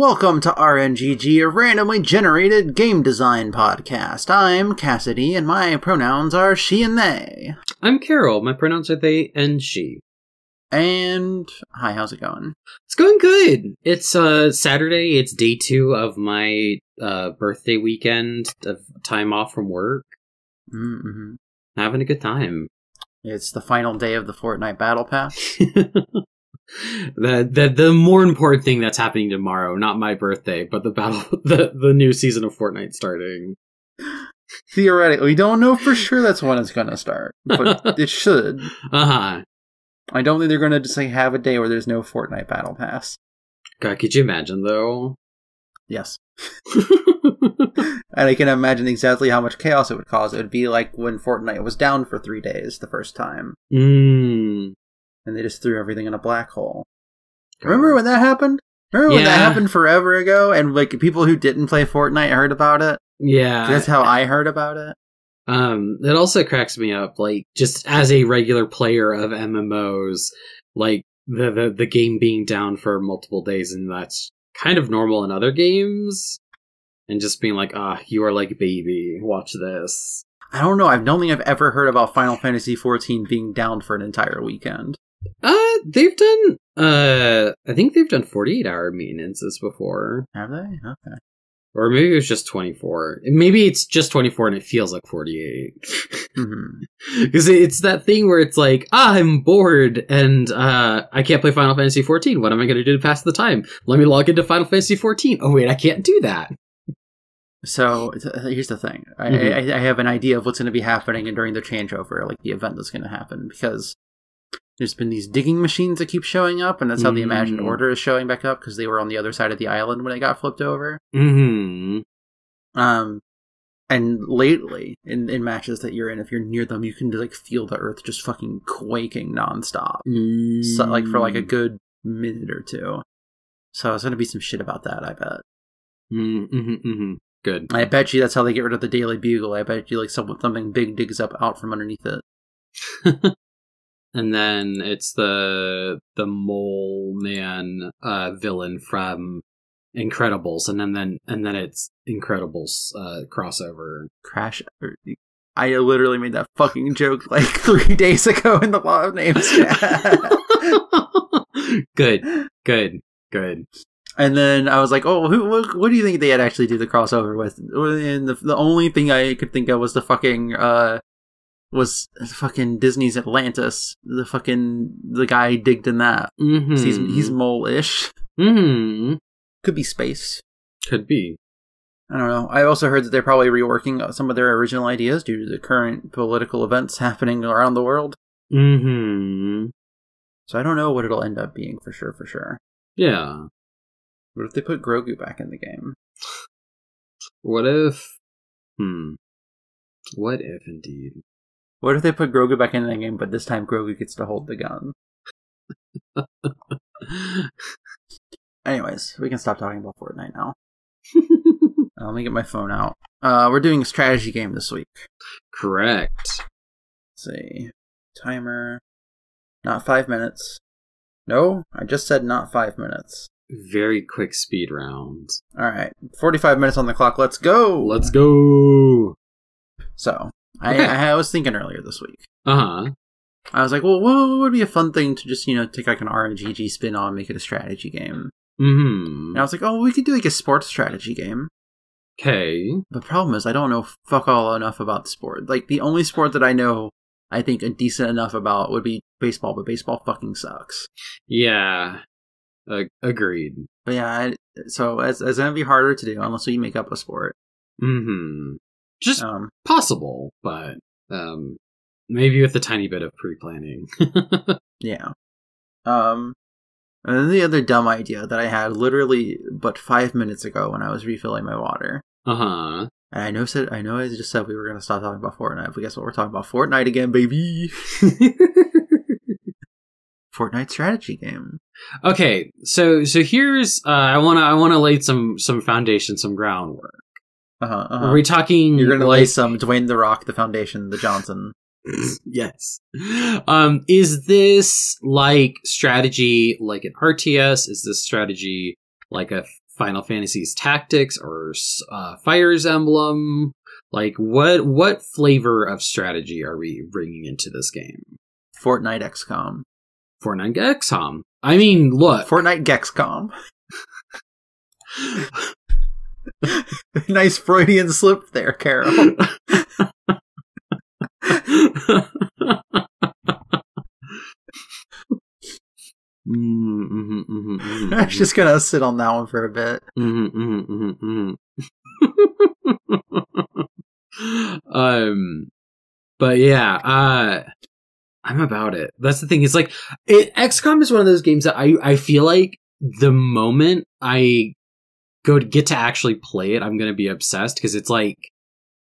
Welcome to RNGG, a randomly generated game design podcast. I'm Cassidy, and my pronouns are she and they. I'm Carol. My pronouns are they and she. And hi, how's it going? It's going good. It's uh Saturday. It's day two of my uh birthday weekend of time off from work. Mm-hmm. Having a good time. It's the final day of the Fortnite Battle Pass. the, the the more important thing that's happening tomorrow, not my birthday, but the battle the the new season of Fortnite starting. Theoretically, we don't know for sure that's when it's going to start, but it should. Uh huh. I don't think they're going to just like have a day where there's no Fortnite Battle Pass. God, could you imagine though? Yes. and I can imagine exactly how much chaos it would cause. It would be like when Fortnite was down for three days the first time, mm. And they just threw everything in a black hole. Remember when that happened? Remember when Yeah. that happened forever ago, and like people who didn't play Fortnite heard about it? Yeah. That's how I heard about it. Um, it also cracks me up, like just as a regular player of MMOs, like the the, the game being down for multiple days, and that's kind of normal in other games, and just being like, ah, you are like baby, watch this. I don't know. I don't think I've ever heard about Final Fantasy XIV being down for an entire weekend. Uh, they've done, uh, I think they've done forty eight hour maintenances before, Have they? Okay. or maybe it was just twenty four. Maybe it's just twenty four, and it feels like forty eight. hmm Because it's that thing where it's like, ah, I'm bored and uh, I can't play Final Fantasy XIV. What am I going to do to pass the time? Let me log into Final Fantasy XIV. Oh wait, I can't do that. So here's the thing. I, Mhm. I, I have an idea of what's going to be happening and during the changeover, like the event that's going to happen, because there's been these digging machines that keep showing up, and that's how the Imagined Mm. Order is showing back up because they were on the other side of the island when it got flipped over. Hmm. Um, and lately in in matches that you're in, if you're near them, you can like feel the earth just fucking quaking nonstop, so, like for like a good minute or two. So it's going to be some shit about that. I bet. Mm-hmm, hmm Good. I bet you that's how they get rid of the Daily Bugle. I bet you like some, something big digs up out from underneath it. And then it's the the mole man uh, villain from Incredibles, and then then and then it's Incredibles uh, crossover. Crash. I literally made that fucking joke like three days ago in the Law of Names good, good, good. and then I was like, "Oh, who? What, what do you think they had actually do the crossover with?" And the the only thing I could think of was the fucking uh was fucking Disney's Atlantis. The fucking the guy digged in that. Mm-hmm. He's he's mole-ish. hmm Could be space. Could be. I don't know. I also heard that they're probably reworking some of their original ideas due to the current political events happening around the world. hmm So I don't know what it'll end up being for sure. For sure. Yeah. What if they put Grogu back in the game? What if? Hmm. What if indeed? What if they put Grogu back in the game, but this time Grogu gets to hold the gun? Anyways, we can stop talking about Fortnite now. Uh, let me get my phone out. Uh, we're doing a strategy game this week. Correct. Let's see. Timer. Not five minutes. No, I just said not five minutes. Very quick speed round. Alright, 45 minutes on the clock. Let's go! Let's go. So, Okay. I, I was thinking earlier this week. Uh huh. I was like, well, what would be a fun thing to just, you know, take like an RNGG spin on, make it a strategy game? Hmm. And I was like, oh, we could do like a sports strategy game. Okay. The problem is, I don't know fuck all enough about the sport. Like, the only sport that I know, I think, a decent enough about would be baseball, but baseball fucking sucks. Yeah. Uh, agreed. But yeah, I, so it's, it's gonna be harder to do unless we make up a sport. Hmm. Just Um, possible, but um, maybe with a tiny bit of pre-planning. yeah. Um, and then the other dumb idea that I had literally but five minutes ago when I was refilling my water. uh huh. And I know said I know I just said we were gonna stop talking about Fortnite, but guess what? We're talking about Fortnite again, baby. Fortnite strategy game. okay, so so here's uh, I wanna I wanna lay some some foundation, some groundwork. Uh-huh, Are uh-huh. we talking? You're gonna like, lay some Dwayne the Rock, the Foundation, the Johnson. yes. Um, is this like strategy like an RTS? Is this strategy like a Final Fantasy's Tactics or uh, Fire's Emblem? Like, what what flavor of strategy are we bringing into this game? Fortnite XCOM. Fortnite XCOM. I mean, look. Fortnite Gexcom. nice Freudian slip there, Carol. Mm-hmm, mm-hmm, mm-hmm, I'm just gonna sit on that one for a bit. mm-hmm, um, but yeah, uh, I'm about it. That's the thing. It's like it, XCOM is one of those games that I I feel like the moment I go to get to actually play it, I'm gonna be obsessed because it's like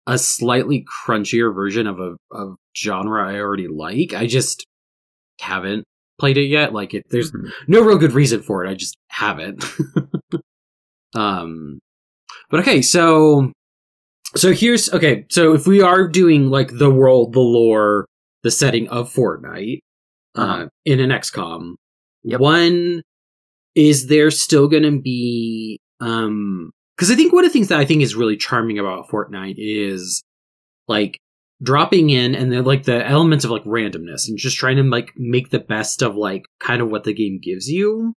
a slightly crunchier version of a of genre I already like. I just haven't played it yet. Like it, there's Mhm. no real good reason for it. I just haven't. um, but okay, so so here's okay. So if we are doing like the world, the lore, the setting of Fortnite uh, Uh-huh. in an XCOM, Yep. one is there still going to be um because I think one of the things that I think is really charming about Fortnite is like dropping in and then like the elements of like randomness and just trying to like make the best of like kind of what the game gives you.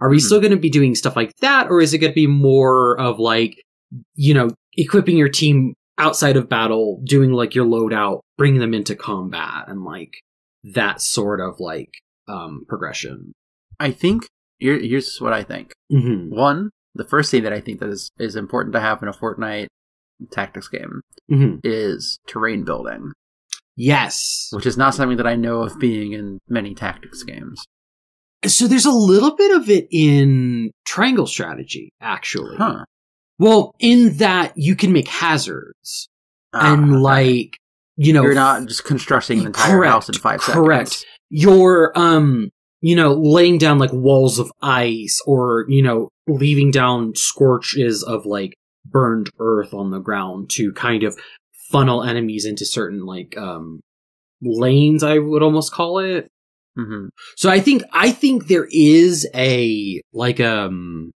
Are we Hmm. still going to be doing stuff like that, or is it going to be more of like you know equipping your team outside of battle, doing like your loadout, bringing them into combat, and like that sort of like um progression? I think here, here's what I think. Mm-hmm. One, the first thing that I think that is, is important to have in a Fortnite tactics game Mm-hmm. is terrain building, Yes. which is not something that I know of being in many tactics games. So there's a little bit of it in triangle strategy, actually. Huh. Well, in that you can make hazards Ah, and okay. like you know you're not just constructing an entire Correct, house in five correct. seconds. you're um you know laying down like walls of ice or you know leaving down scorches of like burned earth on the ground to kind of funnel enemies into certain like um lanes i would almost call it. Hmm so I think I think there is a like um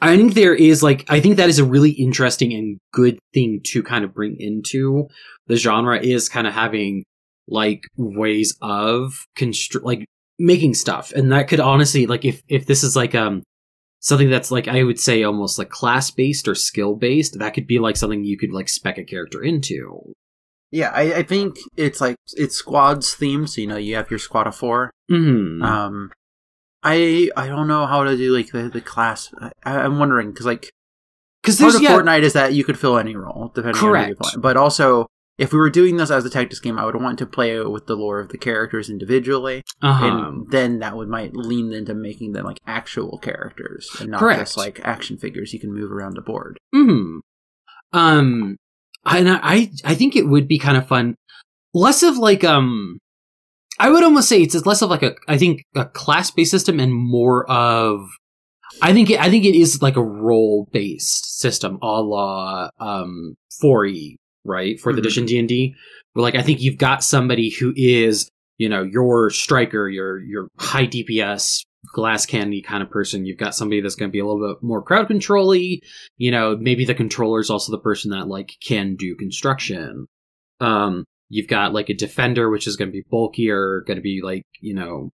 I think there is like I think that is a really interesting and good thing to kind of bring into the genre is kind of having like ways of constr- like making stuff and that could honestly like if if this is like um something that's like I would say almost like class based or skill based that could be like something you could like spec a character into. Yeah, I, I think it's like it's squads themed, so you know you have your squad of four. Mhm. Um, I I don't know how to do like the the class. I, I'm wondering because like Cuz part of yeah, Fortnite is that you could fill any role depending on who you're Correct. playing. But also, if we were doing this as a tactics game, I would want to play it with the lore of the characters individually, uh-huh. and then that would might lean into making them like actual characters and not Correct. just like action figures you can move around the board. Hmm. Um. And I, I, I think it would be kind of fun. Less of like um. I would almost say it's less of like a. I think a class based system and more of. I think it, I think it is like a role based system, a la um 4e, right for the Mhm. edition D and D. Like I think you've got somebody who is you know your striker, your your high DPS glass candy kind of person. You've got somebody that's going to be a little bit more crowd controlly you know maybe the controller is also the person that like can do construction um you've got like a defender which is going to be bulkier going to be like you know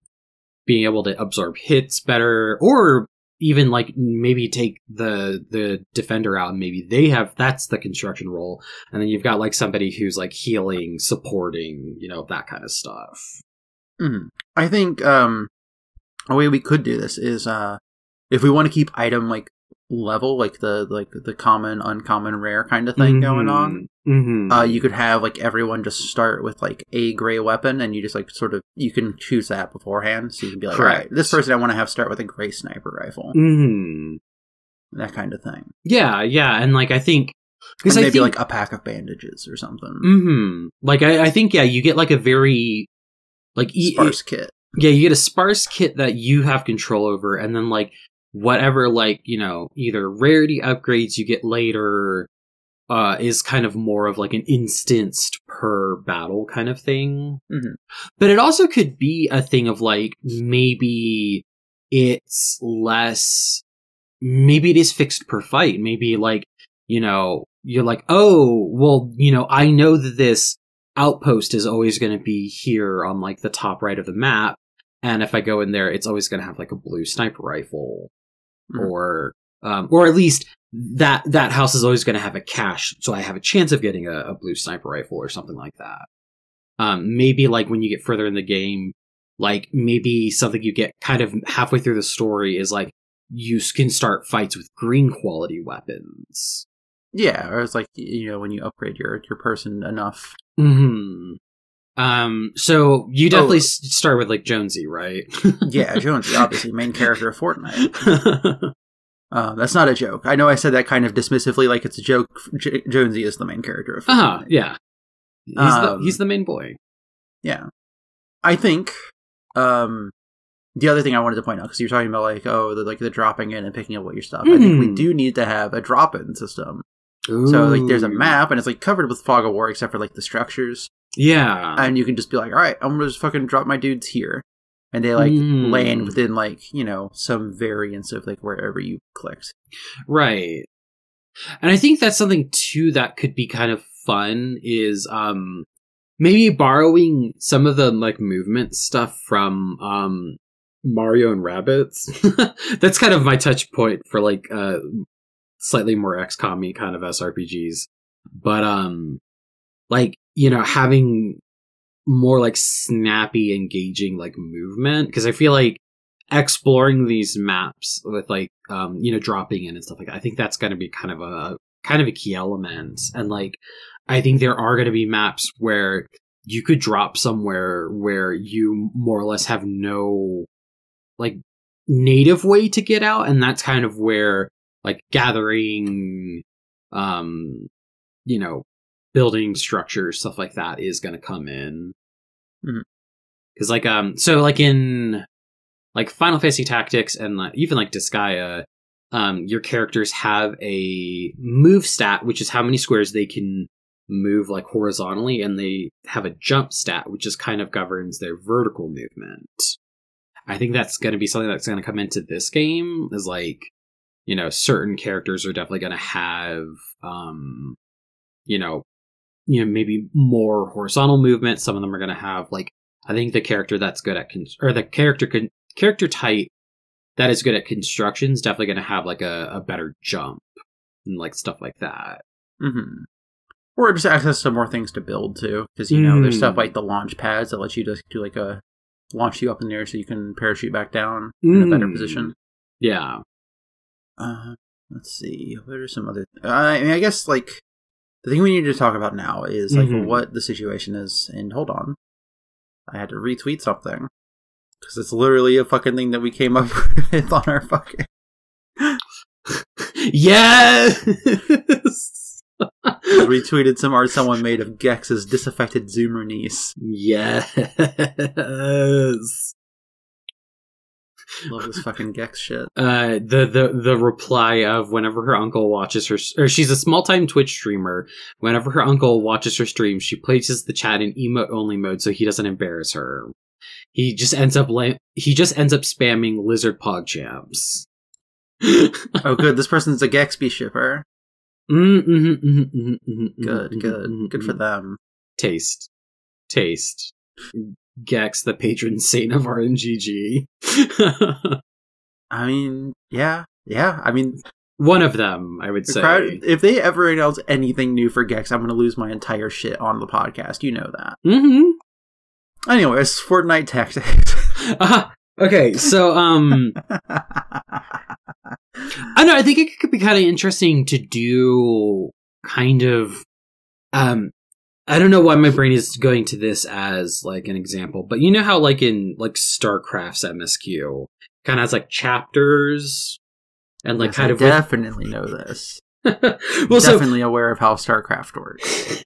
being able to absorb hits better or even like maybe take the the defender out and maybe they have that's the construction role and then you've got like somebody who's like healing supporting you know that kind of stuff Mhm. I think um, a way we could do this is uh, if we want to keep item like level, like the like the common, uncommon, rare kind of thing going on. mm-hmm. Uh, you could have like everyone just start with like a gray weapon, and you just like sort of you can choose that beforehand, so you can be like, all right, this person I want to have start with a gray sniper rifle, mm-hmm. that kind of thing. yeah yeah and like i think because I maybe think, like a pack of bandages or something. hmm Like I, I think yeah, you get like a very like e- Sparse kit. yeah, you get a sparse kit that you have control over, and then like whatever like you know either rarity upgrades you get later uh is kind of more of like an instanced per battle kind of thing. Mhm. But it also could be a thing of like maybe it's less maybe it is fixed per fight. Maybe like, you know, you're like, oh, well, you know, I know that this outpost is always going to be here on like the top right of the map. And if I go in there, it's always going to have like a blue sniper rifle Mhm. or, um, or at least that, that house is always going to have a cache. So I have a chance of getting a, a blue sniper rifle or something like that. Um, maybe like when you get further in the game, like maybe something you get kind of halfway through the story is like you can start fights with green quality weapons. Yeah, or it's like you know when you upgrade your your person enough. Hmm. Um. So you definitely Oh. start with like Jonesy, right? Yeah, Jonesy, obviously main character of Fortnite. Um, that's not a joke. I know I said that kind of dismissively, like it's a joke. J- Jonesy is the main character of Ah, Fortnite. yeah. He's the Um, he's the main boy. Yeah. I think um the other thing I wanted to point out because you're talking about like oh the like the dropping in and picking up what your stuff. I think we Mhm. do need to have a drop in system. So like there's a map and it's like covered with fog of war except for like the structures, Yeah. and you can just be like, all right, I'm gonna just fucking drop my dudes here, and they like Mm. land within like you know some variance of like wherever you clicked. Right. And I think that's something too that could be kind of fun is um maybe borrowing some of the like movement stuff from um Mario and Rabbids. that's kind of my touch point for like uh slightly more XCOM kind of SRPGs. But um like, you know, having more like snappy engaging like movement because I feel like exploring these maps with like um you know dropping in and stuff like that i think that's going to be kind of a kind of a key element. And like i think there are going to be maps where you could drop somewhere where you more or less have no like native way to get out and that's kind of where like gathering um you know building structures stuff like that is going to come in because like um so like in like Final Fantasy Tactics and like, even like Disgaea, um, your characters have a move stat, which is how many squares they can move like horizontally, and they have a jump stat, which just kind of governs their vertical movement. I think that's going to be something that's going to come into this game. Is like, you know, certain characters are definitely going to have, um, you know, you know, maybe more horizontal movement. Some of them are going to have like I think the character that's good at con- or the character con- character type that is good at construction is definitely going to have like a, a better jump and like stuff like that. hmm Or just access to more things to build too, because you know there's Mm. stuff like the launch pads that let you just do like a launch you up in the air so you can parachute back down in a better Mm. position. Yeah. Uh, let's see. What are some other? Uh, I mean, I guess like the thing we need to talk about now is like Mhm. what the situation is. And hold on, I had to retweet something because it's literally a fucking thing that we came up with on our fucking. yes. retweeted some art someone made of Gex's disaffected Zoomer niece. yes. Love this fucking Gex shit. Uh, the the the reply of whenever her uncle watches her, or she's a small time Twitch streamer. Whenever her uncle watches her stream, she places the chat in emote only mode so he doesn't embarrass her. He just ends up la- he just ends up spamming lizard pog jams. Oh, good. This person's a Gexby shipper. Mm, mhm, mhm, mhm, mhm, Good, mhm, good, good for them. Taste, taste. Gex, the patron saint of RNGG. I mean, yeah, yeah. I mean, One of them, I would the say. crowd, if they ever announce anything new for Gex, I'm going to lose my entire shit on the podcast. You know that. Mm-hmm. Anyways, Fortnite tactics. Uh, okay, so um, I know. I think it could be kind of interesting to do kind of um. I don't know why my brain is going to this as like an example, but you know how like in like StarCraft's MSQ kind of has like chapters and like Yes, kind I of with- definitely know this. well, so definitely aware of how StarCraft works.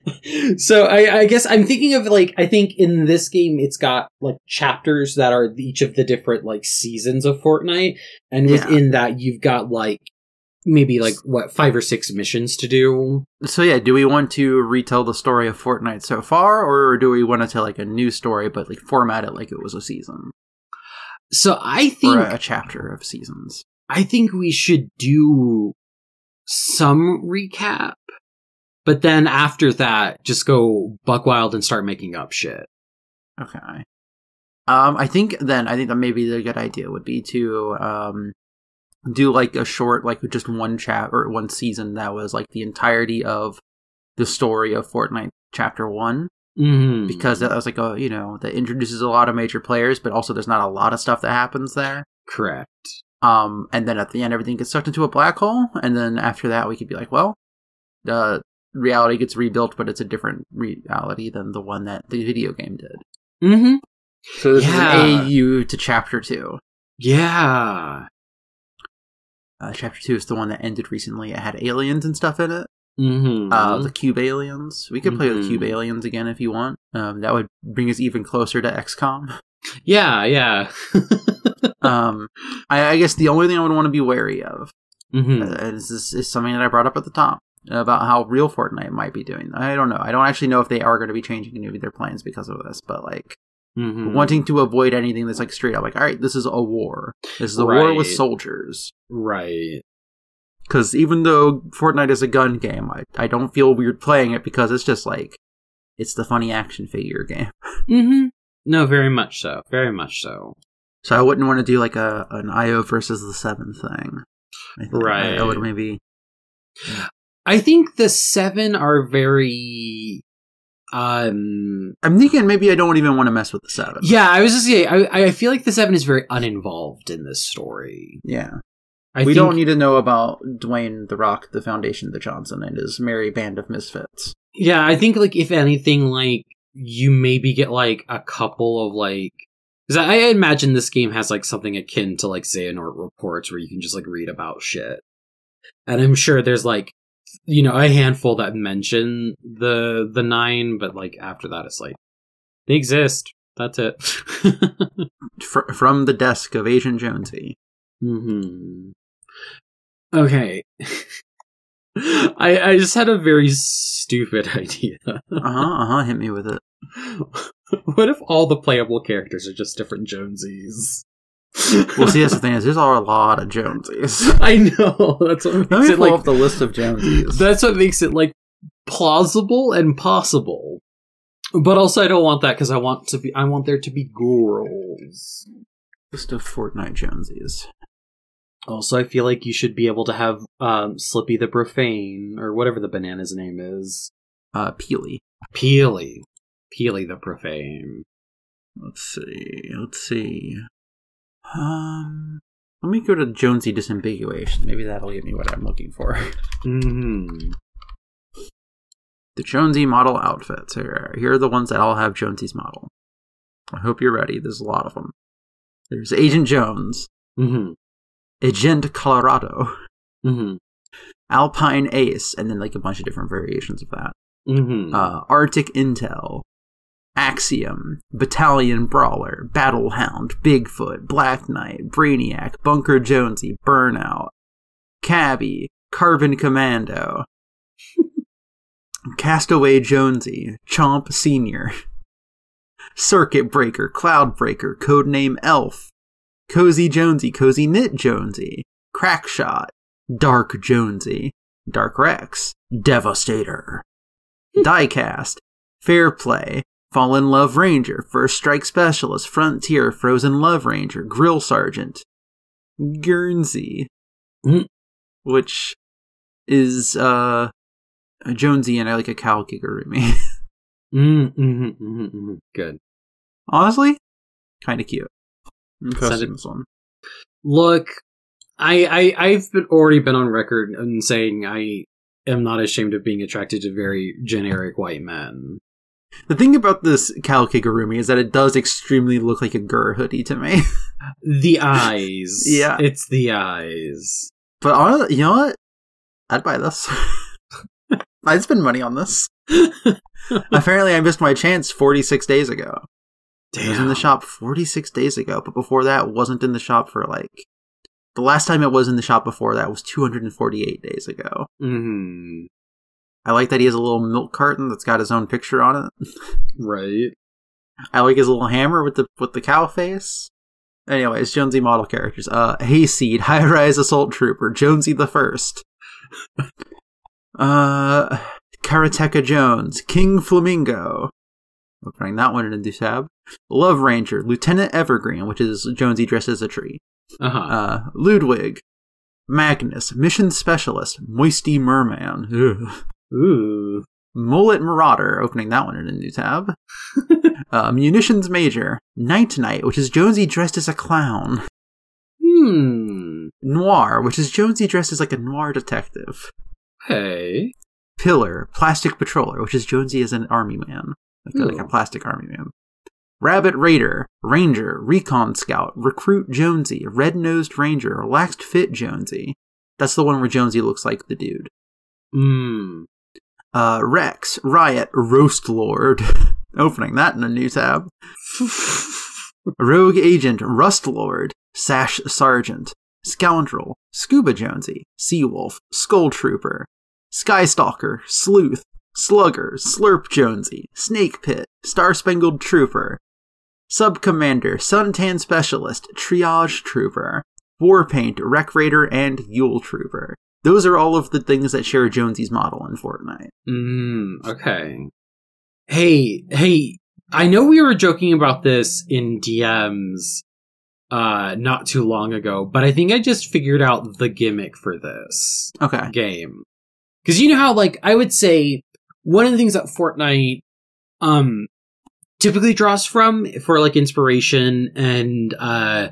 so I, I guess I'm thinking of like I think in this game it's got like chapters that are each of the different like seasons of Fortnite, and Yeah. within that you've got like maybe like what five or six missions to do. So yeah, do we want to retell the story of Fortnite so far, or do we want to tell like a new story but like format it like it was a season So I think a, a chapter of seasons? I think we should do some recap, but then after that, just go buck wild and start making up shit. Okay. Um, I think then I think that maybe the good idea would be to um do like a short, like just one chat or one season that was like the entirety of the story of Fortnite Chapter One, Mm-hmm. because that was like a you know that introduces a lot of major players, but also there's not a lot of stuff that happens there. correct. Um, and then at the end, everything gets sucked into a black hole, and then after that, we could be like, well, the reality gets rebuilt, but it's a different reality than the one that the video game did. Mm-hmm. So this Yeah. is an AU to Chapter Two. Yeah. Uh, chapter two is the one that ended recently. It had aliens and stuff in it. Mm-hmm. Uh, the cube aliens. We could play the Mhm. cube aliens again if you want. Um, that would bring us even closer to XCOM. yeah, yeah. um, I, I guess the only thing I would want to be wary of mm-hmm. uh, is, is, is something that I brought up at the top about how real Fortnite might be doing. I don't know. I don't actually know if they are going to be changing any of their plans because of this, but like Mm-hmm. wanting to avoid anything that's like straight up like, all right, this is a war. This is a war with soldiers. Right. Because even though Fortnite is a gun game, I, I don't feel weird playing it because it's just like it's the funny action figure game. Mm-hmm. No, very much so. Very much so. So I wouldn't want to do like a an IO versus the seven thing. I think I, would Right. maybe I think the seven are very um I'm thinking maybe I don't even want to mess with the seven. yeah, I was just saying I I feel like the seven is very uninvolved in this story. Yeah. I we think, don't need to know about Dwayne the Rock, the Foundation, the Johnson, and his merry band of misfits. Yeah, I think like if anything, like you maybe get like a couple of like because I, I imagine this game has like something akin to like Xehanort reports where you can just like read about shit, and I'm sure there's like you know a handful that mention the the nine, but like after that it's like they exist. That's it. Fr- from the desk of Agent Jonesy. Mm-hmm. Okay. I I just had a very stupid idea. Uh huh. Uh huh. Hit me with it. what if all the playable characters are just different Jonesies? Well, see, that's the thing is, there's a lot of Jonesies. I know. That's what Let me it pull like. up the list of Jonesies. That's what makes it like plausible and possible. But also, I don't want that because I want to be. I want there to be girls. list of Fortnite Jonesies. Also, I feel like you should be able to have um, Slippy the Profane or whatever the banana's name is. Uh, Peely. Peely, Peely the Profane. Let's see. Let's see. Um, let me go to Jonesy Disambiguation. Maybe that'll give me what I'm looking for. Hmm. The Jonesy model outfits. Here, here are the ones that all have Jonesy's model. I hope you're ready. There's a lot of them. There's Agent Jones, Hmm. Agent Colorado, Hmm. Alpine Ace, and then like a bunch of different variations of that. Hmm. Uh, Arctic Intel, Axiom, Battalion Brawler, Battlehound, Bigfoot, Black Knight, Brainiac, Bunker Jonesy, Burnout, Cabby, Carbon Commando, Castaway Jonesy, Chomp Senior, Circuit Breaker, Cloud Breaker, Codename Elf, Cozy Jonesy, Cozy Knit Jonesy, Crackshot, Dark Jonesy, Dark Rex, Devastator, Diecast, Fair Play, Fallen Love Ranger, First Strike Specialist, Frontier, Frozen Love Ranger, Grill Sergeant, Guernsey, Mm. which is uh a Jonesy and I like a Cal Kigurumi. Mm, mhm, mhm, mhm. Good. Honestly, kind of cute. It- this one. Look, I, I I've been, already been on record in saying I am not ashamed of being attracted to very generic white men. The thing about this Cal Kigurumi is that it does extremely look like a GIR hoodie to me. The eyes. Yeah. It's the eyes. But honestly, you know what? I'd buy this. I'd spend money on this. Apparently, I missed my chance 46 days ago. It was in the shop 46 days ago, but before that, wasn't in the shop for like. The last time it was in the shop before that was 248 days ago. Mhm. I like that he has a little milk carton that's got his own picture on it. Right. I like his little hammer with the with the cow face. Anyways, Jonesy model characters. Uh, Hayseed, High Rise Assault Trooper, Jonesy the First. uh, Karateka Jones, King Flamingo. Opening that one in a new tab. Love Ranger, Lieutenant Evergreen, which is Jonesy dressed as a tree. Uh-huh. Uh, Ludwig, Magnus, Mission Specialist, Moisty Merman. Ugh. Ooh. Mullet Marauder, opening that one in a new tab. uh, Munitions Major, Night Knight, which is Jonesy dressed as a clown. Hmm. Noir, which is Jonesy dressed as like a noir detective. Hey. Pillar, Plastic Patroller, which is Jonesy as an army man, like, a, like a plastic army man. Rabbit Raider, Ranger, Recon Scout, Recruit Jonesy, Red Nosed Ranger, Relaxed Fit Jonesy. That's the one where Jonesy looks like the dude. Hmm. Uh, Rex, Riot, Roast Lord. Opening that in a new tab. Rogue Agent, Rust Lord, Sash Sergeant, Scoundrel, Scuba Jonesy, Seawolf, Skull Trooper, Skystalker, Sleuth, Slugger, Slurp Jonesy, Snake Pit, Star Spangled Trooper, Sub Commander, Suntan Specialist, Triage Trooper, Warpaint, Wreck Raider, and Yule Trooper. Those are all of the things that share Jonesy's model in Fortnite. Hmm. Okay. Hey, hey. I know we were joking about this in DMs uh not too long ago, but I think I just figured out the gimmick for this Okay. game. Cuz you know how like I would say one of the things that Fortnite um typically draws from for like inspiration and uh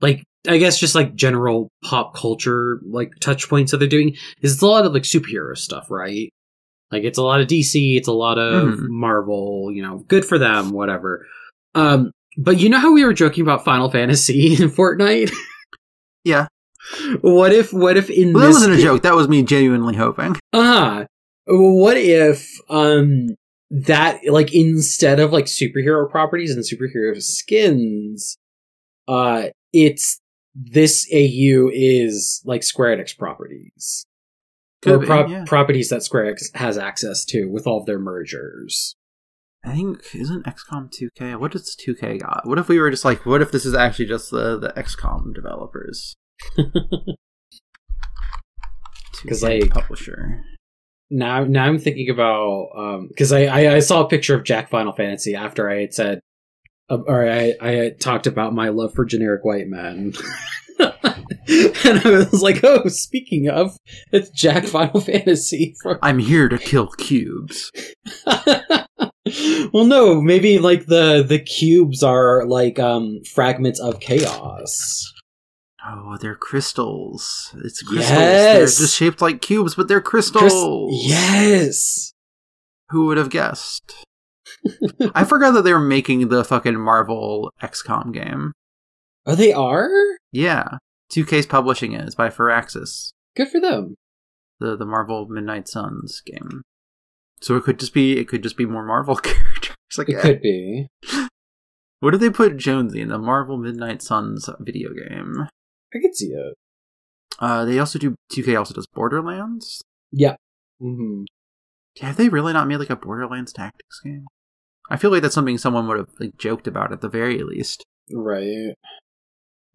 like I guess just like general pop culture like touch points that they're doing is it's a lot of like superhero stuff, right? Like it's a lot of DC, it's a lot of Mhm. Marvel, you know, good for them, whatever. Um but you know how we were joking about Final Fantasy in Fortnite? Yeah. what if what if in Well, that wasn't a joke. That was me genuinely hoping. Ah, what if um that like instead of like superhero properties and superhero skins, uh, it's this AU is like Square Enix properties Could or be, prop- yeah. properties that Square Enix has access to with all of their mergers. I think isn't XCOM 2K? What does 2K got? What if we were just like, what if this is actually just the the XCOM developers? Because like- publisher. now, now I'm thinking about um because I, I I saw a picture of Jack Final Fantasy after I had said, uh, or I I talked about my love for generic white men. and I was like, "Oh, speaking of, it's Jack Final Fantasy." From... I'm here to kill cubes. well, no, maybe like the the cubes are like um fragments of chaos. Oh, they're crystals. It's crystals. Yes. They're just shaped like cubes, but they're crystals. Yes. Who would have guessed? I forgot that they were making the fucking Marvel XCOM game. Oh, they are Yeah. 2K's publishing is by Firaxis. good for them. the the Marvel Midnight Suns game. So it could just be it could just be more Marvel characters. Like, It could be. what if they put Jonesy in the Marvel Midnight Suns video game? I could see it. Uh, they also do 2K also does Borderlands. Yeah. hmm Have they really not made like a Borderlands tactics game? I feel like that's something someone would have like joked about at the very least. Right.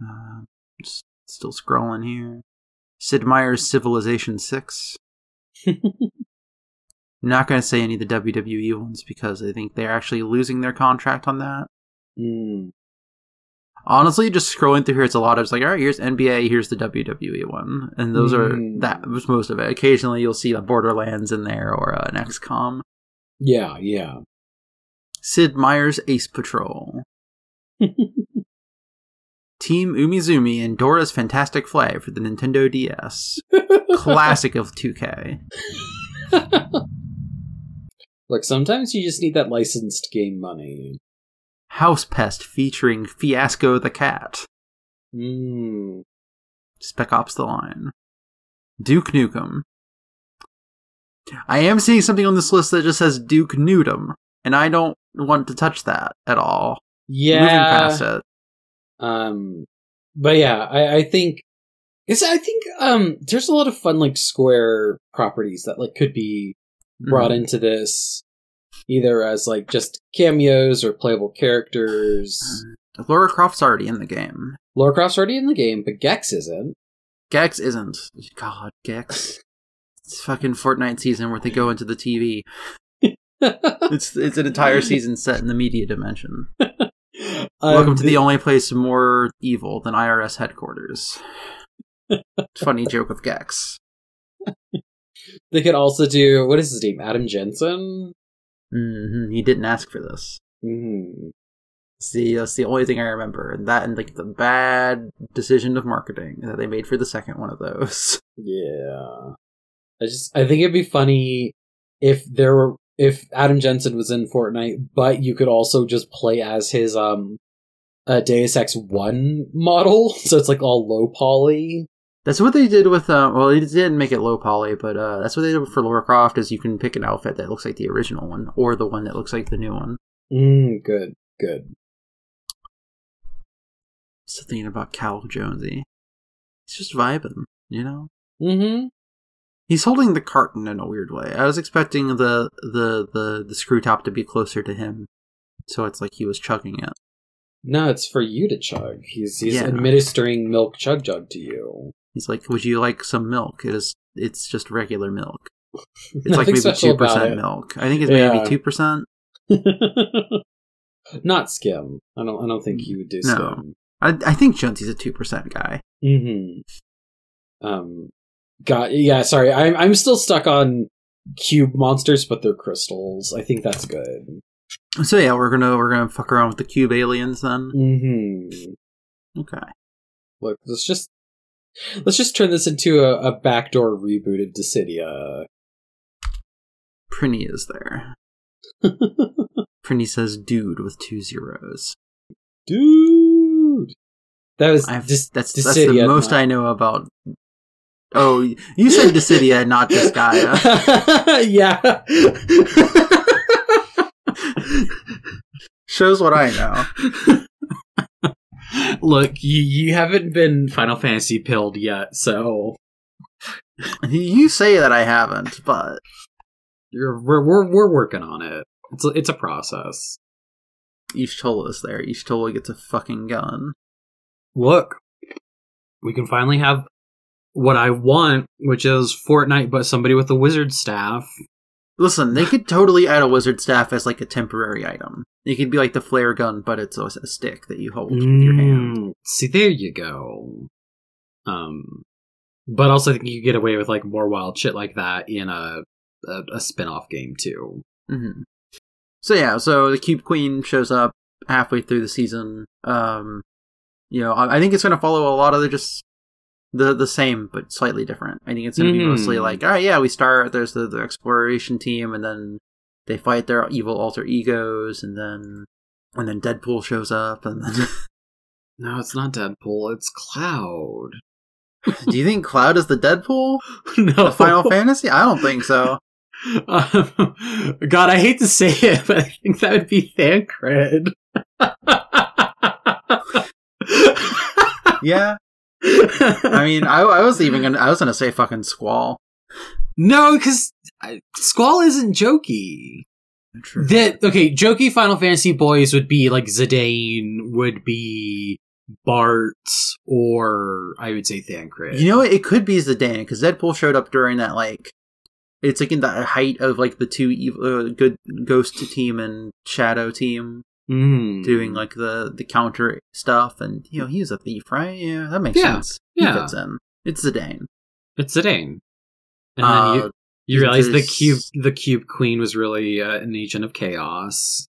Uh, still scrolling here. Sid Meier's Civilization Six. Not going to say any of the WWE ones because I think they're actually losing their contract on that. Mm. Honestly, just scrolling through here, it's a lot of it's like, all right, here's NBA, here's the WWE one, and those Mm. are that was most of it. Occasionally, you'll see a Borderlands in there or uh, an XCOM. Yeah, yeah. Sid Meier's Ace Patrol, Team Umizoomi, and Dora's Fantastic Flight for the Nintendo DS. Classic of 2K. Look, sometimes you just need that licensed game money. House Pest featuring Fiasco the Cat. Mm. Spec Ops the Line. Duke Nukem. I am seeing something on this list that just says Duke Nukem, and I don't want to touch that at all. Yeah, Moving past it. Um but yeah, I, I think it's I think um there's a lot of fun like Square properties that like could be brought Mhm. into this either as like just cameos or playable characters. Lara Croft's already in the game. Lara Croft's already in the game, but Gex isn't. Gex isn't. God, Gex. It's fucking Fortnite season where they go into the TV. It's it's an entire season set in the media dimension. Welcome to the only place more evil than IRS headquarters. Funny joke of Gex. They could also do what is his name? Adam Jensen. hmm He didn't ask for this. Mm-hmm. See, that's the only thing I remember, and that and like the bad decision of marketing that they made for the second one of those. Yeah, I just I think it'd be funny if there were if Adam Jensen was in Fortnite, but you could also just play as his um uh, Deus Ex One model, so it's like all low poly. That's what they did with. Uh, well, they didn't make it low poly, but uh, that's what they did for Lara Croft. Is you can pick an outfit that looks like the original one, or the one that looks like the new one. Mm, good, good. Just thinking about Cal Jonesy. He's just vibing, you know. Mm-hmm. He's holding the carton in a weird way. I was expecting the the the the screw top to be closer to him, so it's like he was chugging it. No, it's for you to chug. He's he's Yeah. administering milk chug jug to you. He's like, "Would you like some milk?" It is. It's just regular milk. It's like maybe two percent milk. I think it's Yeah. maybe two percent. Not skim. I don't. I don't think he would do No. skim. I I think Jonesy's a two percent guy. Mm-hmm. Um. God. Yeah. Sorry. I'm. I'm still stuck on cube monsters, but they're crystals. I think that's good. So yeah, we're gonna we're gonna fuck around with the cube aliens then. Mm-hmm. Okay. Look. Let's just. Let's just turn this into a, a backdoor reboot of Dissidia. Prinny is there. Prinny says "dude" with two zeros. Dude. That was I've, just that's that's the most not- I know about. Oh, you said Dissidia, not Disgaea. yeah. Shows what I know. Look, you you haven't been Final Fantasy pilled yet, so You say that I haven't, but you're, we're we're we're working on it. It's a, it's a process. Y'shtola is there. Y'shtola gets a fucking gun. Look, we can finally have what I want, which is Fortnite, but somebody with a wizard staff. Listen, they could totally add a wizard staff as like a temporary item. It could be like the flare gun, but it's a, stick that you hold with your hand. Mm, See, there you go. Um, but also, I think you could get away with like more wild shit like that in a a, a spin off game too. hmm So yeah, so the Cube Queen shows up halfway through the season. Um, you know, I, I think it's going to follow a lot of the just the the same but slightly different. I think it's going to be Mhm. mostly like, all right, yeah, we start. There's the, the exploration team, and then they fight their evil alter egos, and then and then Deadpool shows up, and then No, it's not Deadpool. It's Cloud. do you think Cloud is the Deadpool? no, The Final Fantasy? I don't think so. Um, God, I hate to say it, but I think that would be Thancred. Yeah, I mean, I, I was even gonna I was gonna say fucking Squall. no, because Squall isn't jokey. True. That okay, jokey Final Fantasy boys would be like Zidane, would be Bart, or I would say Thancred. You know, what? it could be Zidane because Deadpool showed up during that like, it's like in the height of like the two evil, uh, good Ghost team and Shadow team Mm. doing like the the counter stuff, and you know he's a thief, right? Yeah, that makes Yeah, sense. He yeah. fits in. It's Zidane. it's Zidane. And Uh, then you, you realize the cube the cube queen was really uh, an agent of chaos.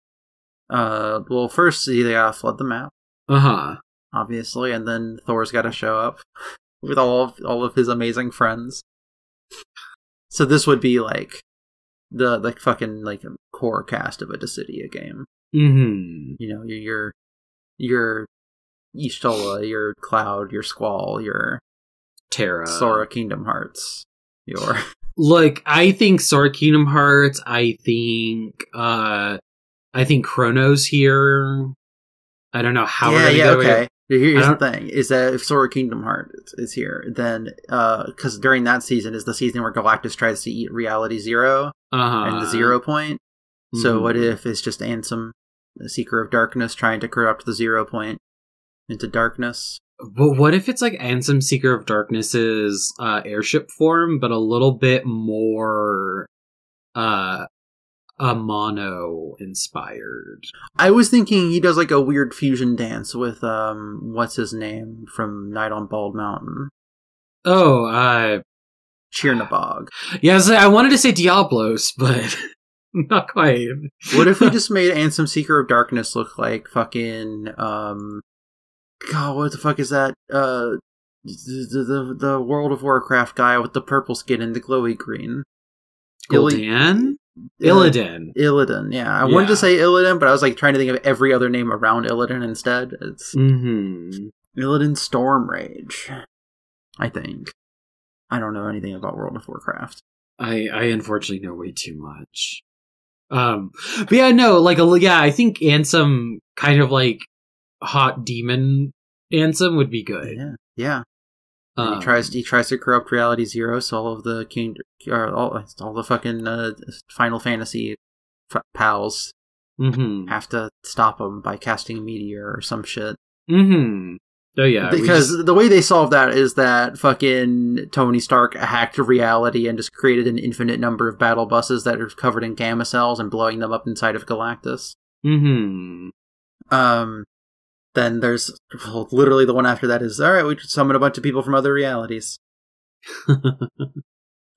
Uh, well, first they gotta flood the map, Uh huh. obviously, and then Thor's got to show up with all of all of his amazing friends. So this would be like the like fucking like core cast of a Dissidia game. Mm-hmm. you know your your Y'shtola, your Cloud, your Squall, your Terra. Sora Kingdom Hearts, your Look, I think Sora Kingdom Hearts. I think. uh I think Chrono's here. I don't know how we're yeah gonna yeah go. okay. Here's the thing: is that if Sora Kingdom Hearts is here, then because during that season is the season where Galactus tries to eat Reality Zero Uh huh. and the Zero Point. So what if it's just Ansem a Seeker of Darkness trying to corrupt the zero point into darkness. But what if it's like Ansem Seeker of Darkness's uh, airship form, but a little bit more uh Amano inspired? I was thinking he does like a weird fusion dance with um what's his name from Night on Bald Mountain. Oh, uh Chernabog. Yeah, I, I wanted to say Diablos, but not quite. what if we just made Ansem Seeker of Darkness look like fucking um God, what the fuck is that? Uh the, the, the World of Warcraft guy with the purple skin and the glowy green. Gul'dan? Uh, Illidan. Illidan, yeah. I wanted to say Illidan, but I was like trying to think of every other name around Illidan instead. It's Mm-hmm. Illidan Stormrage. I think. I don't know anything about World of Warcraft. I I unfortunately know way too much. Um, but yeah, no, like a yeah, I think Ansem kind of like hot demon Ansem would be good. Yeah, yeah. Um, he tries he tries to corrupt Reality Zero, so all of the king or all all the fucking uh, Final Fantasy f- pals Mm-hmm. have to stop him by casting a meteor or some shit. Mm-hmm. Oh yeah, because just- the way they solve that is that fucking Tony Stark hacked reality and just created an infinite number of battle buses that are covered in gamma cells and blowing them up inside of Galactus. Mhm. Um, then there's well, literally the one after that is all right. We summon a bunch of people from other realities.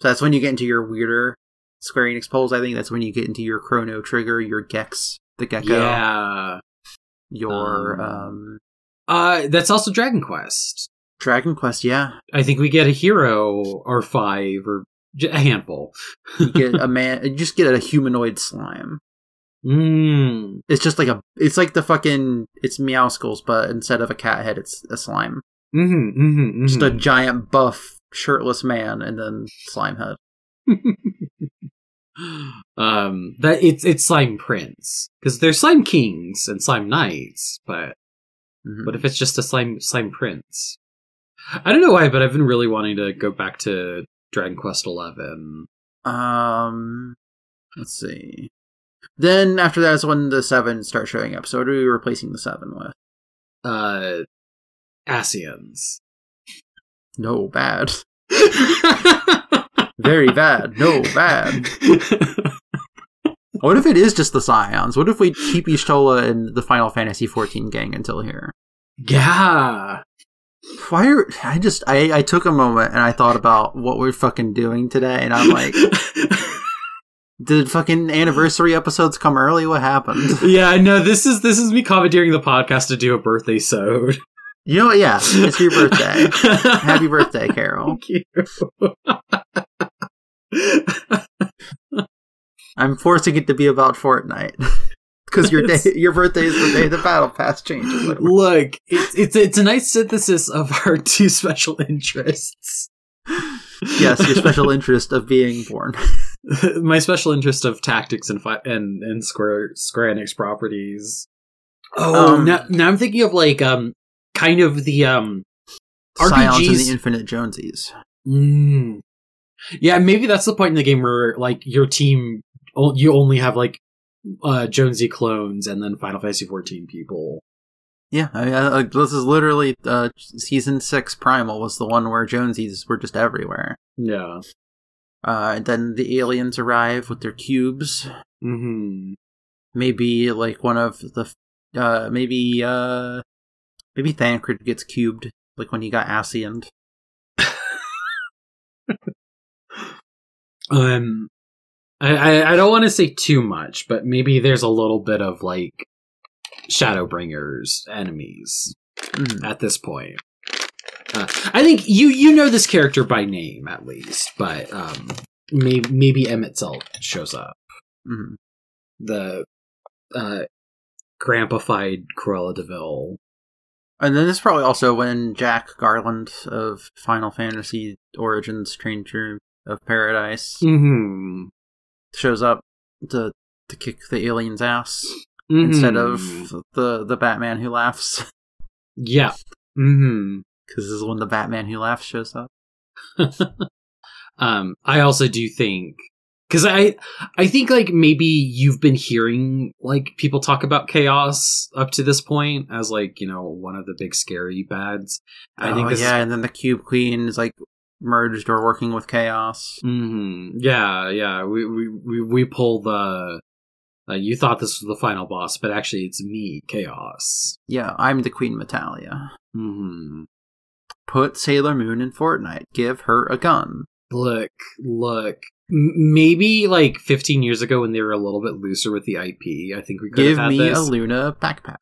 So that's when you get into your weirder Square Enix polls. I think that's when you get into your Chrono Trigger, your Gex, the Gecko, yeah. your Um, um, Uh, that's also Dragon Quest. Dragon Quest. Yeah, I think we get a hero or five or j- a handful. you get a man. You just get a humanoid slime. Mm. It's just like a. It's like the fucking. It's Meowscles, but instead of a cat head, it's a slime. Mm-hmm, mm-hmm, Just a giant buff shirtless man, and then slime head. um, that it's it's slime prince because there's slime kings and slime knights, but Mhm. what if it's just a slime slime prince? I don't know why, but I've been really wanting to go back to Dragon Quest Eleven. Um, let's see. Then after that is when the seven start showing up. So what are we replacing the seven with? Uh, Asians. No bad, very bad. No bad. What if it is just the Scions? What if we keep Y'shtola and the Final Fantasy XIV gang until here? yeah. Why are I just I I took a moment and I thought about what we're fucking doing today, and I'm like, did fucking anniversary episodes come early? What happened? yeah, I know this is this is me commandeering the podcast to do a birthday sode. You know what? Yeah, it's your birthday. Happy birthday, Carol. Thank you. I'm forcing it to be about Fortnite because your day, your birthday is the day the battle pass changes. Look, it's it's it's a nice synthesis of our two special interests. Yes, your special interest of being born. My special interest of tactics and fi- and and Square Square Enix properties. Oh, Um, now, now I'm thinking of like um kind of the um Scions and RPGs the Infinite Jonesies. Mm. Yeah, maybe that's the point in the game where like your team you only have like uh Jonesy clones and then Final Fantasy 14 people. Yeah, I mean, uh, this is literally uh, season six. Primal was the one where Jonesies were just everywhere. Yeah. Uh, and then the aliens arrive with their cubes. Mm-hmm. Maybe like one of the, uh, maybe uh, maybe Thancred gets cubed, like when he got Asciend. Um I I, I don't want to say too much, but maybe there's a little bit of like Shadowbringers enemies Mhm. at this point. Uh, I think you you know this character by name at least, but um maybe maybe Emet-Selch shows up. Mhm. the uh grandpified Cruella Deville. And then this is probably also when Jack Garland of Final Fantasy Origins Stranger of Paradise Mm-hmm. Shows up to to kick the aliens' ass instead of the the Batman who laughs. Yeah. Mm-hmm. Because this is when the Batman who laughs shows up. um I also do think because I I think like maybe you've been hearing like people talk about chaos up to this point as like you know one of the big scary bads. I oh, think this yeah, and then the Cube Queen is like merged or working with Chaos. hmm Yeah, yeah. We we we, we pull the. Uh, you thought this was the final boss, but actually it's me, Chaos. Yeah, I'm the Queen Metalia. hmm Put Sailor Moon in Fortnite. Give her a gun. Look, look. M- maybe like 15 years ago when they were a little bit looser with the IP, I think we could Give have had me this. a Luna backpack.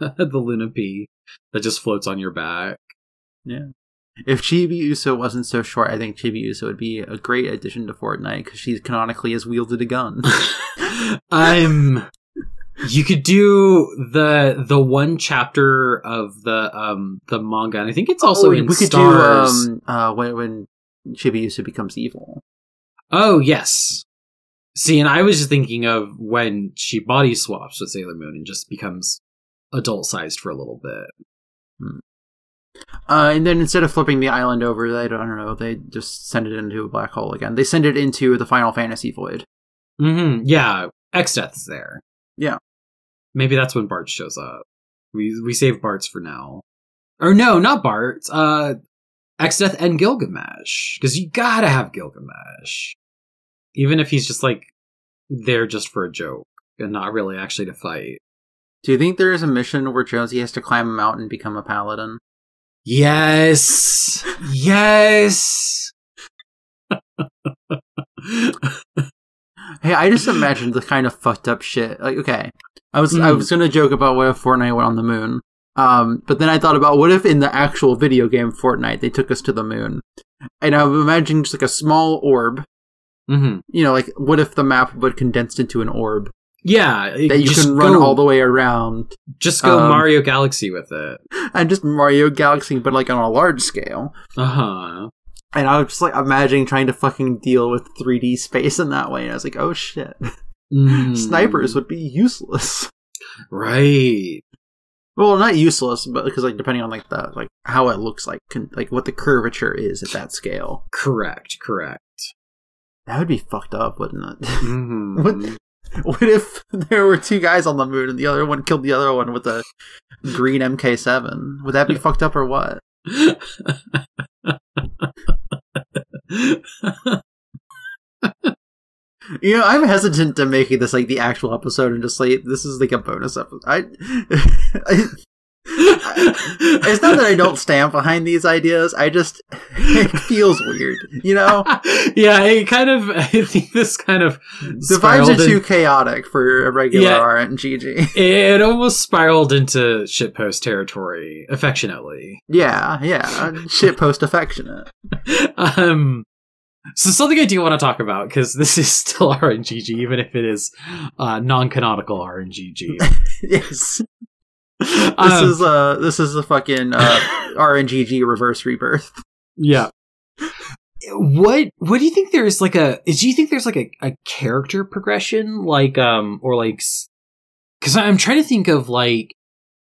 the Luna P that just floats on your back. Yeah. If Chibiusa wasn't so short, I think Chibiusa would be a great addition to Fortnite because she canonically has wielded a gun. I'm. You could do the the one chapter of the um the manga, and I think it's also Oh, in we could Stars. do um uh when when Chibiusa becomes evil. Oh yes. See, and I was just thinking of when she body swaps with Sailor Moon and just becomes adult sized for a little bit. Uh, and then instead of flipping the island over, they don't, I don't know, they just send it into a black hole again. They send it into the Final Fantasy void. Mm-hmm. Yeah, Exdeath's there. Yeah. Maybe that's when Bart shows up. We we save Bartz for now. Or no, not Bart. Uh, Exdeath and Gilgamesh, because you gotta have Gilgamesh, even if he's just like there just for a joke and not really actually to fight. Do you think there is a mission where Jonesy has to climb a mountain and become a paladin? Yes, yes. Hey, I just imagined the kind of fucked up shit. Like, okay, I was I Mm. was gonna joke about what if Fortnite went on the moon, um, but then I thought about what if in the actual video game Fortnite they took us to the moon, and I'm imagining just like a small orb. hmm You know, like what if the map would condensed into an orb Yeah, that you can run go- all the way around, Just go um, Mario Galaxy with it. and just Mario Galaxy, but like on a large scale. Uh huh. And I was just like imagining trying to fucking deal with 3D space in that way, and I was like, oh shit, Mm. snipers would be useless. right? Well, not useless, but because like depending on like the like how it looks like, con- like what the curvature is at that scale, Correct. Correct. that would be fucked up, wouldn't it? Mhm. What- what if there were two guys on the moon and the other one killed the other one with a green MK7? Would that be fucked up or what? You know, I'm hesitant to making this like the actual episode and just like this is like a bonus episode. I, I it's not that I don't stand behind these ideas. I just it feels weird, you know. yeah, it kind of. I think this kind of The vibes are too chaotic for a regular Yeah. RNGG. It almost spiraled into shitpost territory, affectionately. Yeah, yeah, shitpost affectionate. um, so something I do want to talk about because this is still RNGG, even if it is uh, non-canonical RNGG. yes, this Um, is uh this is a fucking uh, RNGG reverse rebirth. Yeah. What what do you think there's like a is do you think there's like a, a character progression like um or like cuz I'm trying to think of like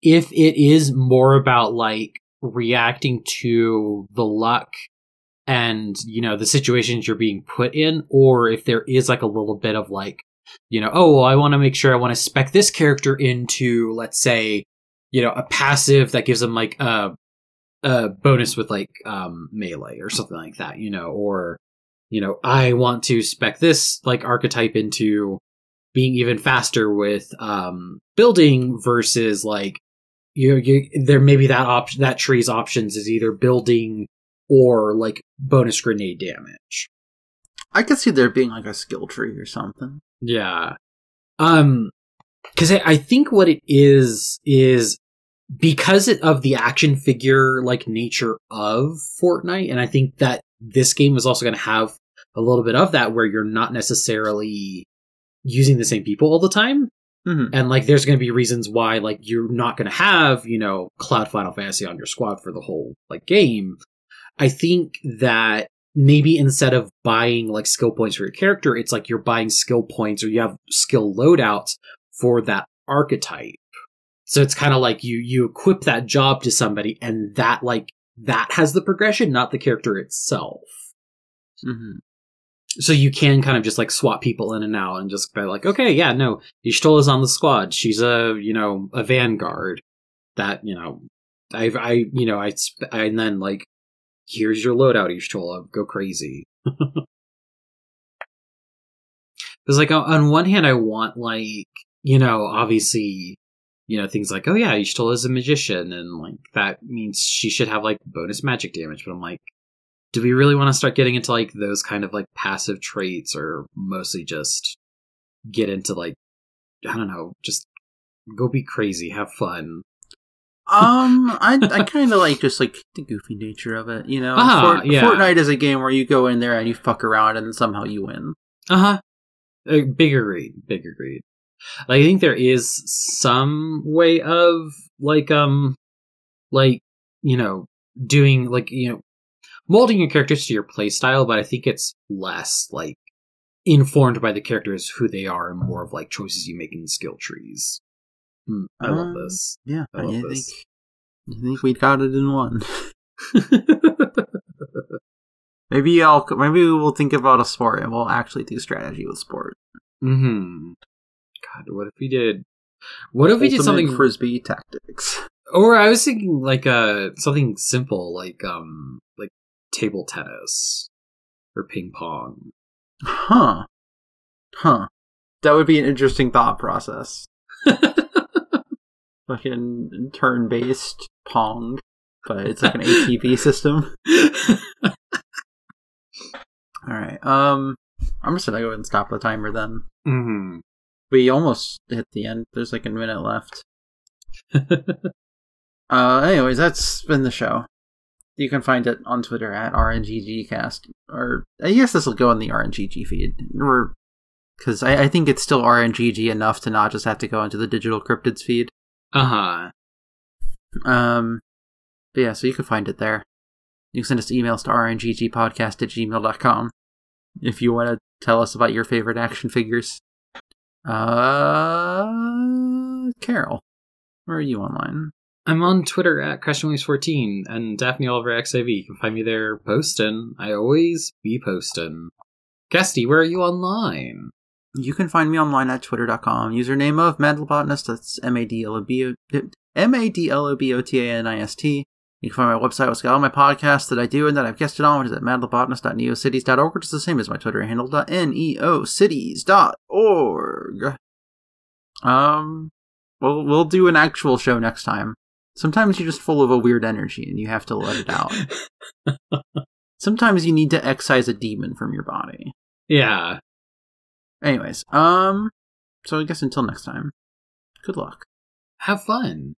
if it is more about like reacting to the luck and you know the situations you're being put in or if there is like a little bit of like you know oh well I want to make sure I want to spec this character into let's say you know a passive that gives them like a a bonus with like um melee or something like that you know or you know i want to spec this like archetype into being even faster with um building versus like you, you there maybe that option that tree's options is either building or like bonus grenade damage I could see there being like a skill tree or something. yeah. Um, because I, I think what it is is because of the action figure like nature of Fortnite, and I think that this game is also going to have a little bit of that where you're not necessarily using the same people all the time. Mhm. And like, there's going to be reasons why like you're not going to have you know Cloud Final Fantasy on your squad for the whole like game. I think that maybe instead of buying like skill points for your character, it's like you're buying skill points or you have skill loadouts for that archetype. So it's kind of like you you equip that job to somebody and that like that has the progression, not the character itself. hmm so you can kind of just like swap people in and out and just be like, okay, yeah, no, Y'shtola's on the squad. She's a you know a vanguard. That you know, I I you know I and then like here's your loadout, Y'shtola, go crazy. Because like on one hand, I want like you know obviously you know things like oh yeah, Y'shtola is a magician and like that means she should have like bonus magic damage. But I'm like, do we really want to start getting into like those kind of like passive traits or mostly just get into like I don't know, just go be crazy, have fun. Um, I I kind of like just like the goofy nature of it, you know. Ah, Fort- yeah. Fortnite is a game where you go in there and you fuck around and somehow you win. Uh huh. Uh, big agreed. Big agreed. Like I think there is some way of like um like you know doing like you know molding your characters to your playstyle, but I think it's less like informed by the characters who they are and more of like choices you make in skill trees. Hmm, I love Um, this. Yeah, I I, love think this. I think we got it in one. Maybe I'll maybe we'll think about a sport and we'll actually do strategy with sport. hmm God, what if we did? What if we did something frisbee tactics. Or I was thinking like uh something simple like um like table tennis or ping pong. Huh. Huh. That would be an interesting thought process. Fucking turn based Pong, but it's like an ATB system. Alright, um, I'm just gonna go ahead and stop the timer then. hmm We almost hit the end. There's like a minute left. Uh, anyways, that's been the show. You can find it on Twitter at RNGGcast. Or, I guess this will go in the RNGG feed. Because I, I think it's still RNGG enough to not just have to go into the digital cryptids feed. uh huh. Um, but yeah, so you can find it there. You can send us emails to rnggpodcast at gmail.com if you want to tell us about your favorite action figures. Uh, Carol, where are you online? I'm on Twitter at CrashingWaves14 and Daphne Oliver XIV. You can find me there posting. I always be posting. Guesty, where are you online? You can find me online at twitter.com. Username of Madlobotanist. That's M A D L O B O M A D L O B O T A N I S T. You can find my website, which got all my podcasts that I do and that I've guested on, which is at madlobotanist.neocities.org, which is the same as my Twitter handle, .neocities.org. Um, we'll, we'll do an actual show next time. Sometimes you're just full of a weird energy and you have to let it out. Sometimes you need to excise a demon from your body. yeah. Anyways, um, so I guess until next time, good luck. Have fun.